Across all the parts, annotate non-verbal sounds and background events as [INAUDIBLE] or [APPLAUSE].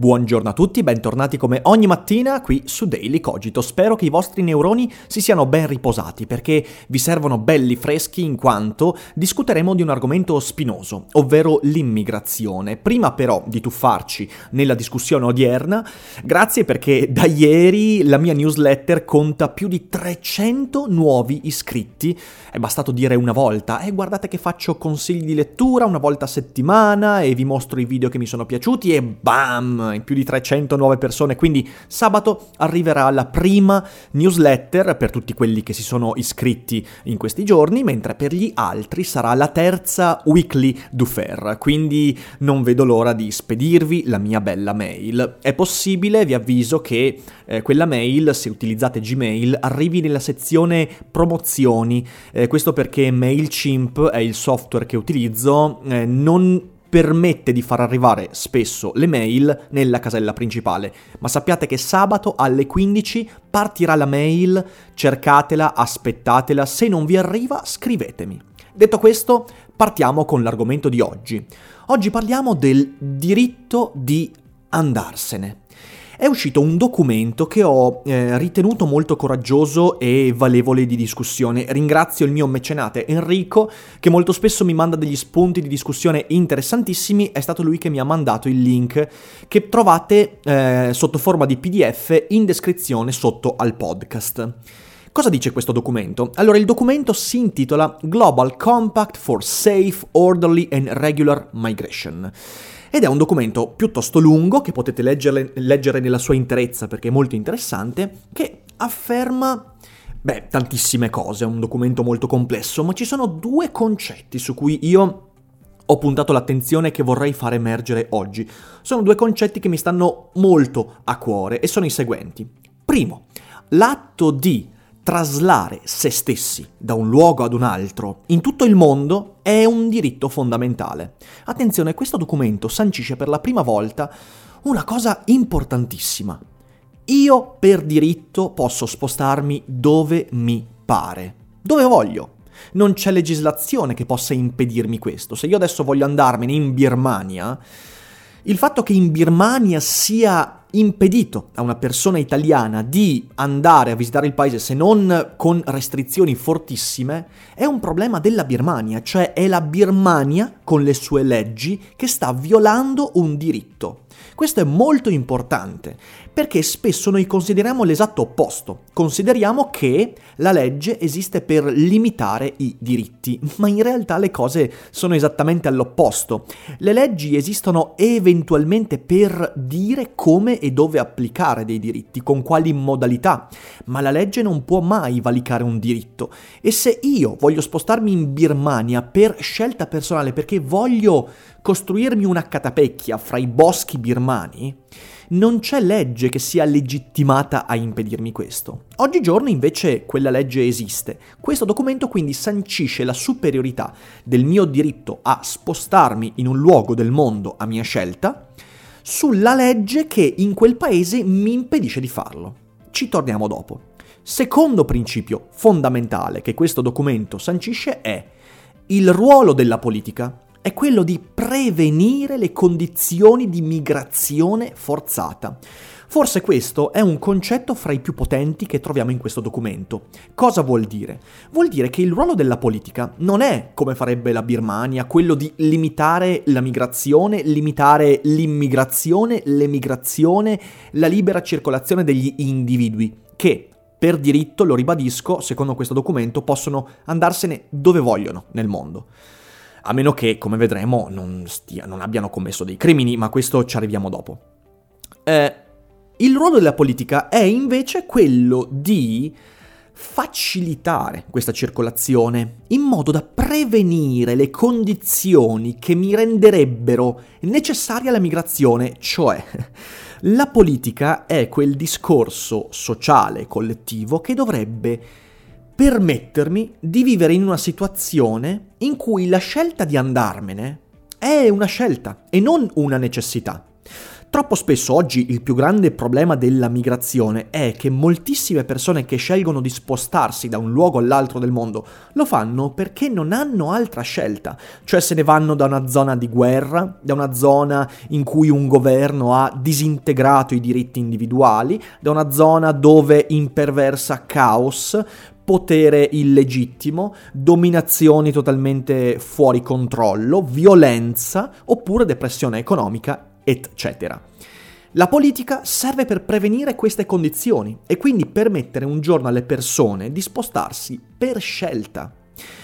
Buongiorno a tutti, bentornati come ogni mattina qui su Daily Cogito. Spero che i vostri neuroni si siano ben riposati perché vi servono belli freschi in quanto discuteremo di un argomento spinoso, ovvero l'immigrazione. Prima però di tuffarci nella discussione odierna, grazie perché da ieri la mia newsletter conta più di 300 nuovi iscritti. È bastato dire una volta, e eh, guardate che faccio consigli di lettura una volta a settimana e vi mostro i video che mi sono piaciuti e bam! In più di 300 nuove persone, quindi sabato arriverà la prima newsletter per tutti quelli che si sono iscritti in questi giorni, mentre per gli altri sarà la terza weekly du Fer, quindi non vedo l'ora di spedirvi la mia bella mail. È possibile, vi avviso, che eh, quella mail, se utilizzate Gmail, arrivi nella sezione promozioni, eh, questo perché MailChimp è il software che utilizzo, eh, non permette di far arrivare spesso le mail nella casella principale, ma sappiate che sabato alle 15 partirà la mail, cercatela, aspettatela, se non vi arriva scrivetemi. Detto questo, partiamo con l'argomento di oggi. Oggi parliamo del diritto di andarsene è uscito un documento che ho eh, ritenuto molto coraggioso e valevole di discussione. Ringrazio il mio mecenate Enrico che molto spesso mi manda degli spunti di discussione interessantissimi, è stato lui che mi ha mandato il link che trovate eh, sotto forma di PDF in descrizione sotto al podcast. Cosa dice questo documento? Allora, il documento si intitola Global Compact for Safe, Orderly and Regular Migration ed è un documento piuttosto lungo che potete leggere, leggere nella sua interezza perché è molto interessante, che afferma Beh, tantissime cose, è un documento molto complesso, ma ci sono due concetti su cui io ho puntato l'attenzione che vorrei far emergere oggi. Sono due concetti che mi stanno molto a cuore e sono i seguenti. Primo, l'atto di traslare se stessi da un luogo ad un altro in tutto il mondo è un diritto fondamentale. Attenzione, questo documento sancisce per la prima volta una cosa importantissima. Io per diritto posso spostarmi dove mi pare, dove voglio. Non c'è legislazione che possa impedirmi questo. Se io adesso voglio andarmene in Birmania, il fatto che in Birmania sia impedito a una persona italiana di andare a visitare il paese se non con restrizioni fortissime è un problema della Birmania, cioè è la Birmania con le sue leggi che sta violando un diritto. Questo è molto importante perché spesso noi consideriamo l'esatto opposto. Consideriamo che la legge esiste per limitare i diritti, ma in realtà le cose sono esattamente all'opposto. Le leggi esistono eventualmente per dire come e dove applicare dei diritti, con quali modalità, ma la legge non può mai valicare un diritto. E se io voglio spostarmi in Birmania per scelta personale perché voglio costruirmi una catapecchia fra i boschi birmani, non c'è legge che sia legittimata a impedirmi questo. Oggigiorno invece quella legge esiste. Questo documento quindi sancisce la superiorità del mio diritto a spostarmi in un luogo del mondo a mia scelta sulla legge che in quel paese mi impedisce di farlo. Ci torniamo dopo. Secondo principio fondamentale che questo documento sancisce è il ruolo della politica è quello di prevenire le condizioni di migrazione forzata. Forse questo è un concetto fra i più potenti che troviamo in questo documento. Cosa vuol dire? Vuol dire che il ruolo della politica non è, come farebbe la Birmania, quello di limitare la migrazione, limitare l'immigrazione, l'emigrazione, la libera circolazione degli individui, che per diritto, lo ribadisco, secondo questo documento, possono andarsene dove vogliono nel mondo. A meno che, come vedremo, non, stia, non abbiano commesso dei crimini, ma questo ci arriviamo dopo. Eh, il ruolo della politica è invece quello di facilitare questa circolazione in modo da prevenire le condizioni che mi renderebbero necessaria la migrazione, cioè [LAUGHS] la politica è quel discorso sociale collettivo che dovrebbe permettermi di vivere in una situazione in cui la scelta di andarmene è una scelta e non una necessità. Troppo spesso oggi il più grande problema della migrazione è che moltissime persone che scelgono di spostarsi da un luogo all'altro del mondo lo fanno perché non hanno altra scelta, cioè se ne vanno da una zona di guerra, da una zona in cui un governo ha disintegrato i diritti individuali, da una zona dove imperversa caos, potere illegittimo, dominazioni totalmente fuori controllo, violenza oppure depressione economica eccetera. La politica serve per prevenire queste condizioni e quindi permettere un giorno alle persone di spostarsi per scelta.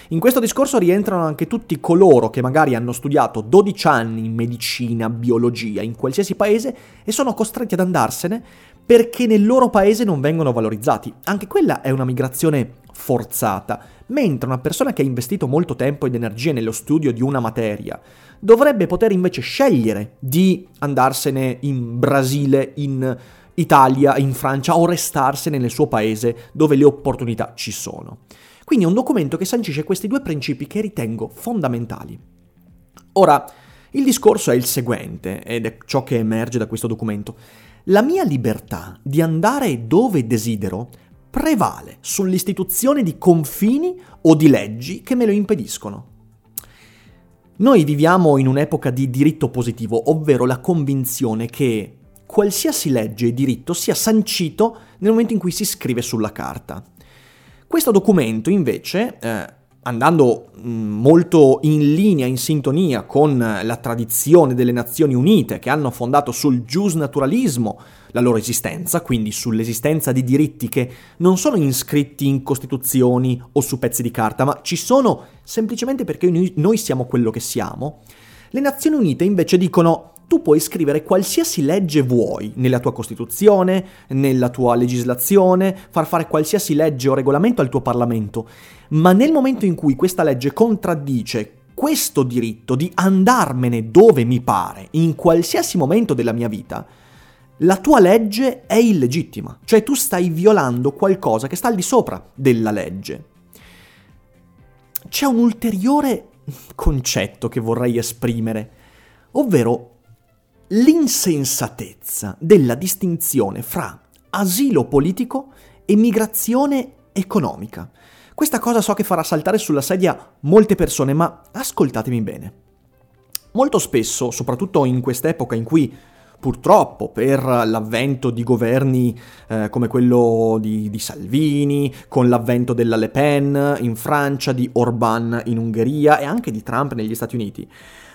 In questo discorso rientrano anche tutti coloro che magari hanno studiato 12 anni in medicina, biologia, in qualsiasi paese e sono costretti ad andarsene perché nel loro paese non vengono valorizzati. Anche quella è una migrazione forzata, mentre una persona che ha investito molto tempo ed energie nello studio di una materia dovrebbe poter invece scegliere di andarsene in Brasile, in Italia, in Francia o restarsene nel suo paese dove le opportunità ci sono. Quindi è un documento che sancisce questi due principi che ritengo fondamentali. Ora, il discorso è il seguente, ed è ciò che emerge da questo documento. La mia libertà di andare dove desidero prevale sull'istituzione di confini o di leggi che me lo impediscono. Noi viviamo in un'epoca di diritto positivo, ovvero la convinzione che qualsiasi legge e diritto sia sancito nel momento in cui si scrive sulla carta. Questo documento invece, eh, andando mm, molto in linea, in sintonia con la tradizione delle Nazioni Unite che hanno fondato sul giusnaturalismo la loro esistenza, quindi sull'esistenza di diritti che non sono iscritti in costituzioni o su pezzi di carta, ma ci sono semplicemente perché noi siamo quello che siamo, le Nazioni Unite invece dicono tu puoi scrivere qualsiasi legge vuoi nella tua Costituzione, nella tua legislazione, far fare qualsiasi legge o regolamento al tuo Parlamento, ma nel momento in cui questa legge contraddice questo diritto di andarmene dove mi pare, in qualsiasi momento della mia vita, la tua legge è illegittima, cioè tu stai violando qualcosa che sta al di sopra della legge. C'è un ulteriore concetto che vorrei esprimere, ovvero l'insensatezza della distinzione fra asilo politico e migrazione economica. Questa cosa so che farà saltare sulla sedia molte persone, ma ascoltatemi bene. Molto spesso, soprattutto in quest'epoca in cui purtroppo per l'avvento di governi eh, come quello di, di, Salvini, con l'avvento della Le Pen in Francia, di Orban in Ungheria e anche di Trump negli Stati Uniti,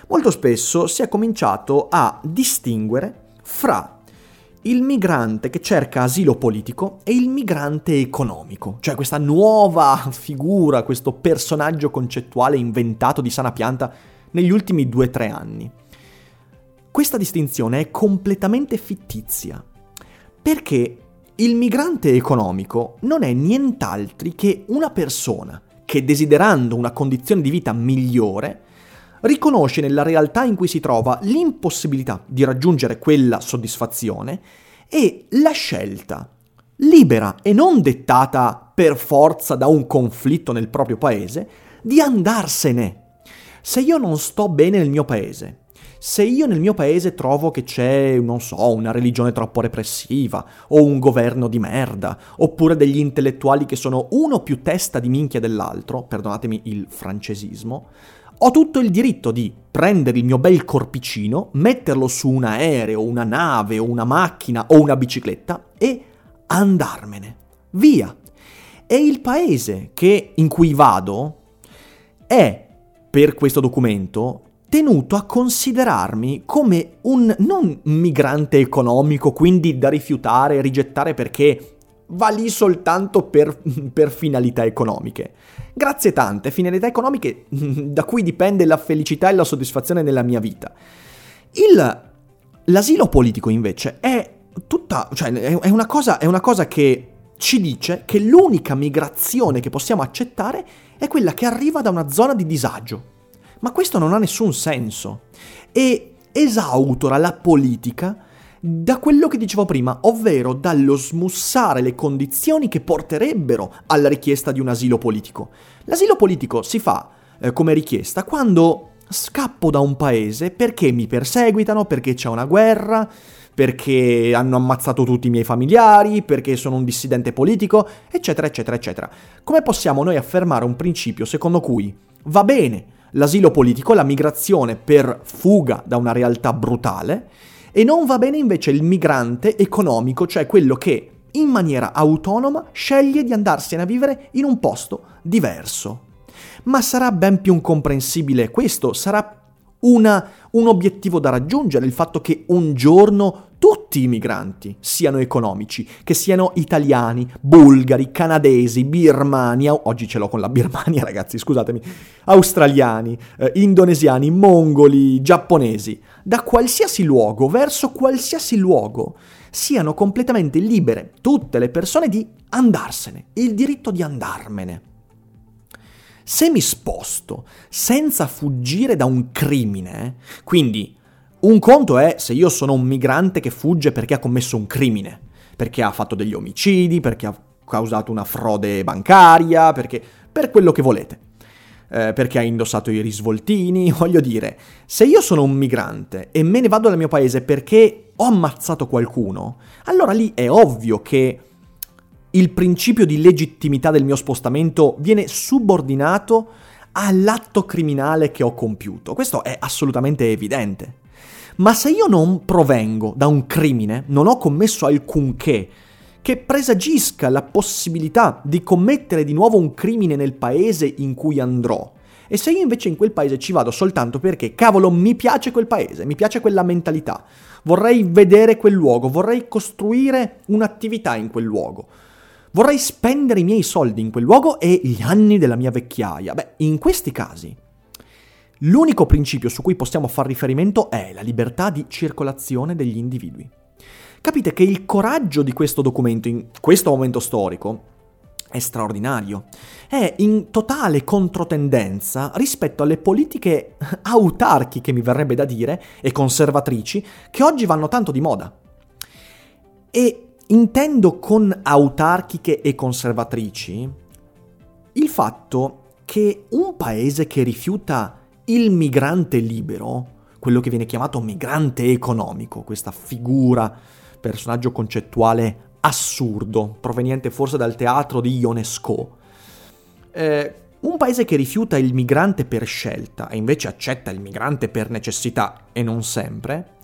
molto spesso si è cominciato a distinguere fra il migrante che cerca asilo politico e il migrante economico, cioè questa nuova figura, questo personaggio concettuale inventato di sana pianta negli ultimi due o tre anni. Questa distinzione è completamente fittizia, perché il migrante economico non è nient'altri che una persona che desiderando una condizione di vita migliore riconosce nella realtà in cui si trova l'impossibilità di raggiungere quella soddisfazione e la scelta libera e non dettata per forza da un conflitto nel proprio paese di andarsene. Se io non sto bene nel mio paese, se io nel mio paese trovo che c'è, non so, una religione troppo repressiva, o un governo di merda, oppure degli intellettuali che sono uno più testa di minchia dell'altro, perdonatemi il francesismo, ho tutto il diritto di prendere il mio bel corpicino, metterlo su un aereo, una nave, una macchina o una bicicletta e andarmene. Via. E il paese che, in cui vado è, per questo documento, tenuto a considerarmi come un non migrante economico, quindi da rifiutare rigettare perché va lì soltanto per, [LAUGHS] per finalità economiche. Grazie tante, finalità economiche [LAUGHS] da cui dipende la felicità e la soddisfazione nella mia vita. Il, l'asilo politico invece è tutta, cioè è una, cosa, è una cosa che ci dice che l'unica migrazione che possiamo accettare è quella che arriva da una zona di disagio. Ma questo non ha nessun senso e esautora la politica da quello che dicevo prima, ovvero dallo smussare le condizioni che porterebbero alla richiesta di un asilo politico. L'asilo politico si fa eh, come richiesta quando scappo da un paese perché mi perseguitano, perché c'è una guerra, perché hanno ammazzato tutti i miei familiari, perché sono un dissidente politico, eccetera, eccetera, eccetera. Come possiamo noi affermare un principio secondo cui va bene l'asilo politico, la migrazione per fuga da una realtà brutale, e non va bene invece il migrante economico, cioè quello che in maniera autonoma sceglie di andarsene a vivere in un posto diverso. Ma sarà ben più incomprensibile questo, sarà una, un obiettivo da raggiungere, il fatto che un giorno tutti i migranti siano economici, che siano italiani, bulgari, canadesi, birmani, oggi ce l'ho con la Birmania [LAUGHS] ragazzi, scusatemi, australiani, eh, indonesiani, mongoli, giapponesi, da qualsiasi luogo, verso qualsiasi luogo, siano completamente libere tutte le persone di andarsene, il diritto di andarmene. Se mi sposto senza fuggire da un crimine, quindi un conto è se io sono un migrante che fugge perché ha commesso un crimine, perché ha fatto degli omicidi, perché ha causato una frode bancaria, perché per quello che volete. Eh, perché ha indossato i risvoltini, [LAUGHS] voglio dire, se io sono un migrante e me ne vado dal mio paese perché ho ammazzato qualcuno, allora lì è ovvio che il principio di legittimità del mio spostamento viene subordinato all'atto criminale che ho compiuto. Questo è assolutamente evidente. Ma se io non provengo da un crimine, non ho commesso alcunché che presagisca la possibilità di commettere di nuovo un crimine nel paese in cui andrò, e se io invece in quel paese ci vado soltanto perché, cavolo, mi piace quel paese, mi piace quella mentalità, vorrei vedere quel luogo, vorrei costruire un'attività in quel luogo, Vorrei spendere i miei soldi in quel luogo e gli anni della mia vecchiaia. Beh, in questi casi, l'unico principio su cui possiamo far riferimento è la libertà di circolazione degli individui. Capite che il coraggio di questo documento, in questo momento storico, è straordinario. È in totale controtendenza rispetto alle politiche [LAUGHS] autarchiche, mi verrebbe da dire, e conservatrici, che oggi vanno tanto di moda. E Intendo con autarchiche e conservatrici il fatto che un paese che rifiuta il migrante libero, quello che viene chiamato migrante economico, questa figura, personaggio concettuale assurdo, proveniente forse dal teatro di Ionesco, eh, un paese che rifiuta il migrante per scelta e invece accetta il migrante per necessità e non sempre,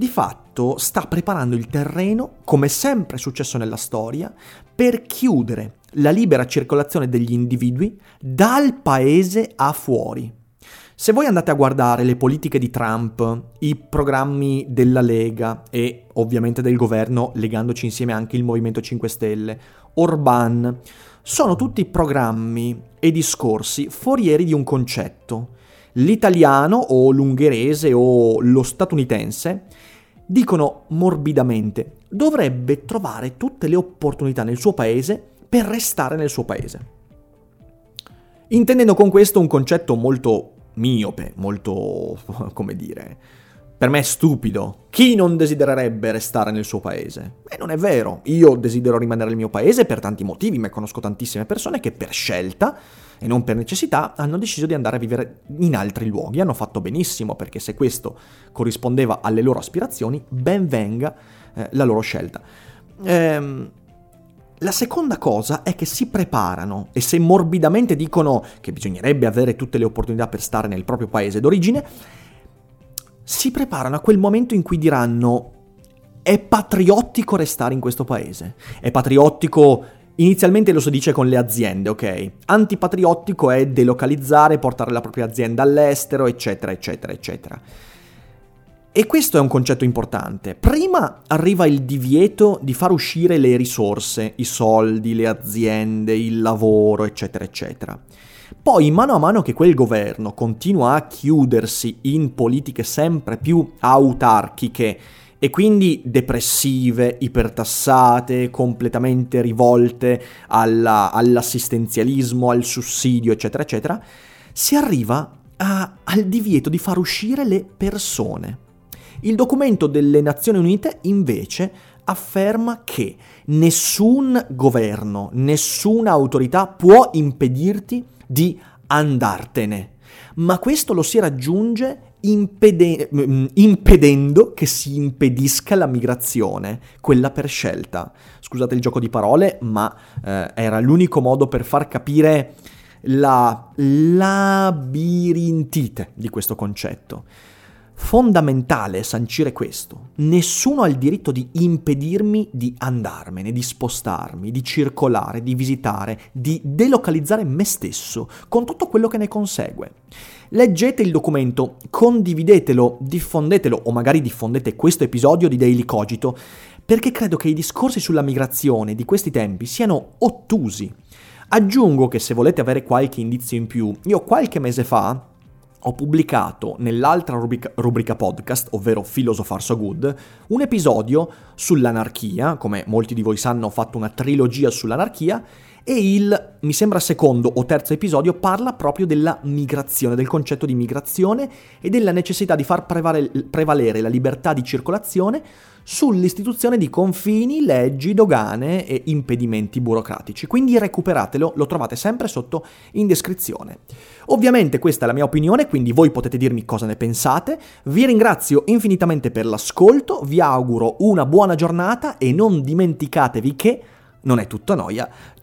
di fatto sta preparando il terreno, come sempre è successo nella storia, per chiudere la libera circolazione degli individui dal paese a fuori. Se voi andate a guardare le politiche di Trump, i programmi della Lega e ovviamente del governo, legandoci insieme anche il Movimento 5 Stelle, Orban, sono tutti programmi e discorsi forieri di un concetto. L'italiano o l'ungherese o lo statunitense dicono morbidamente, dovrebbe trovare tutte le opportunità nel suo paese per restare nel suo paese. Intendendo con questo un concetto molto miope, molto, [LAUGHS] come dire, per me stupido. Chi non desidererebbe restare nel suo paese? Beh, non è vero. Io desidero rimanere nel mio paese per tanti motivi, ma conosco tantissime persone che per scelta e non per necessità, hanno deciso di andare a vivere in altri luoghi. Hanno fatto benissimo perché se questo corrispondeva alle loro aspirazioni, ben venga eh, la loro scelta. Ehm, la seconda cosa è che si preparano e se morbidamente dicono che bisognerebbe avere tutte le opportunità per stare nel proprio paese d'origine, si preparano a quel momento in cui diranno è patriottico restare in questo paese, è patriottico Inizialmente lo si dice con le aziende, ok? Antipatriottico è delocalizzare, portare la propria azienda all'estero, eccetera, eccetera, eccetera. E questo è un concetto importante. Prima arriva il divieto di far uscire le risorse, i soldi, le aziende, il lavoro, eccetera, eccetera. Poi, mano a mano che quel governo continua a chiudersi in politiche sempre più autarchiche e quindi depressive, ipertassate, completamente rivolte alla, all'assistenzialismo, al sussidio, eccetera, eccetera, si arriva a, al divieto di far uscire le persone. Il documento delle Nazioni Unite invece afferma che nessun governo, nessuna autorità può impedirti di andartene. Ma questo lo si raggiunge impede- mm, impedendo che si impedisca la migrazione, quella per scelta. Scusate il gioco di parole, ma eh, era l'unico modo per far capire la labirintite di questo concetto. Fondamentale sancire questo. Nessuno ha il diritto di impedirmi di andarmene, di spostarmi, di circolare, di visitare, di delocalizzare me stesso, con tutto quello che ne consegue. Leggete il documento, condividetelo, diffondetelo o magari diffondete questo episodio di Daily Cogito, perché credo che i discorsi sulla migrazione di questi tempi siano ottusi. Aggiungo che se volete avere qualche indizio in più, io qualche mese fa ho pubblicato nell'altra rubrica, rubrica, podcast, ovvero Philosopher So Good, un episodio sull'anarchia, come molti di voi sanno ho fatto una trilogia sull'anarchia, e il, mi sembra, secondo o terzo episodio parla proprio della migrazione, del concetto di migrazione e della necessità di far prevalere la libertà di circolazione sull'istituzione di confini, leggi, dogane e impedimenti burocratici. Quindi recuperatelo, lo trovate sempre sotto in descrizione. Ovviamente questa è la mia opinione, quindi voi potete dirmi cosa ne pensate. Vi ringrazio infinitamente per l'ascolto, vi auguro una buona giornata e non dimenticatevi che non è tutta noia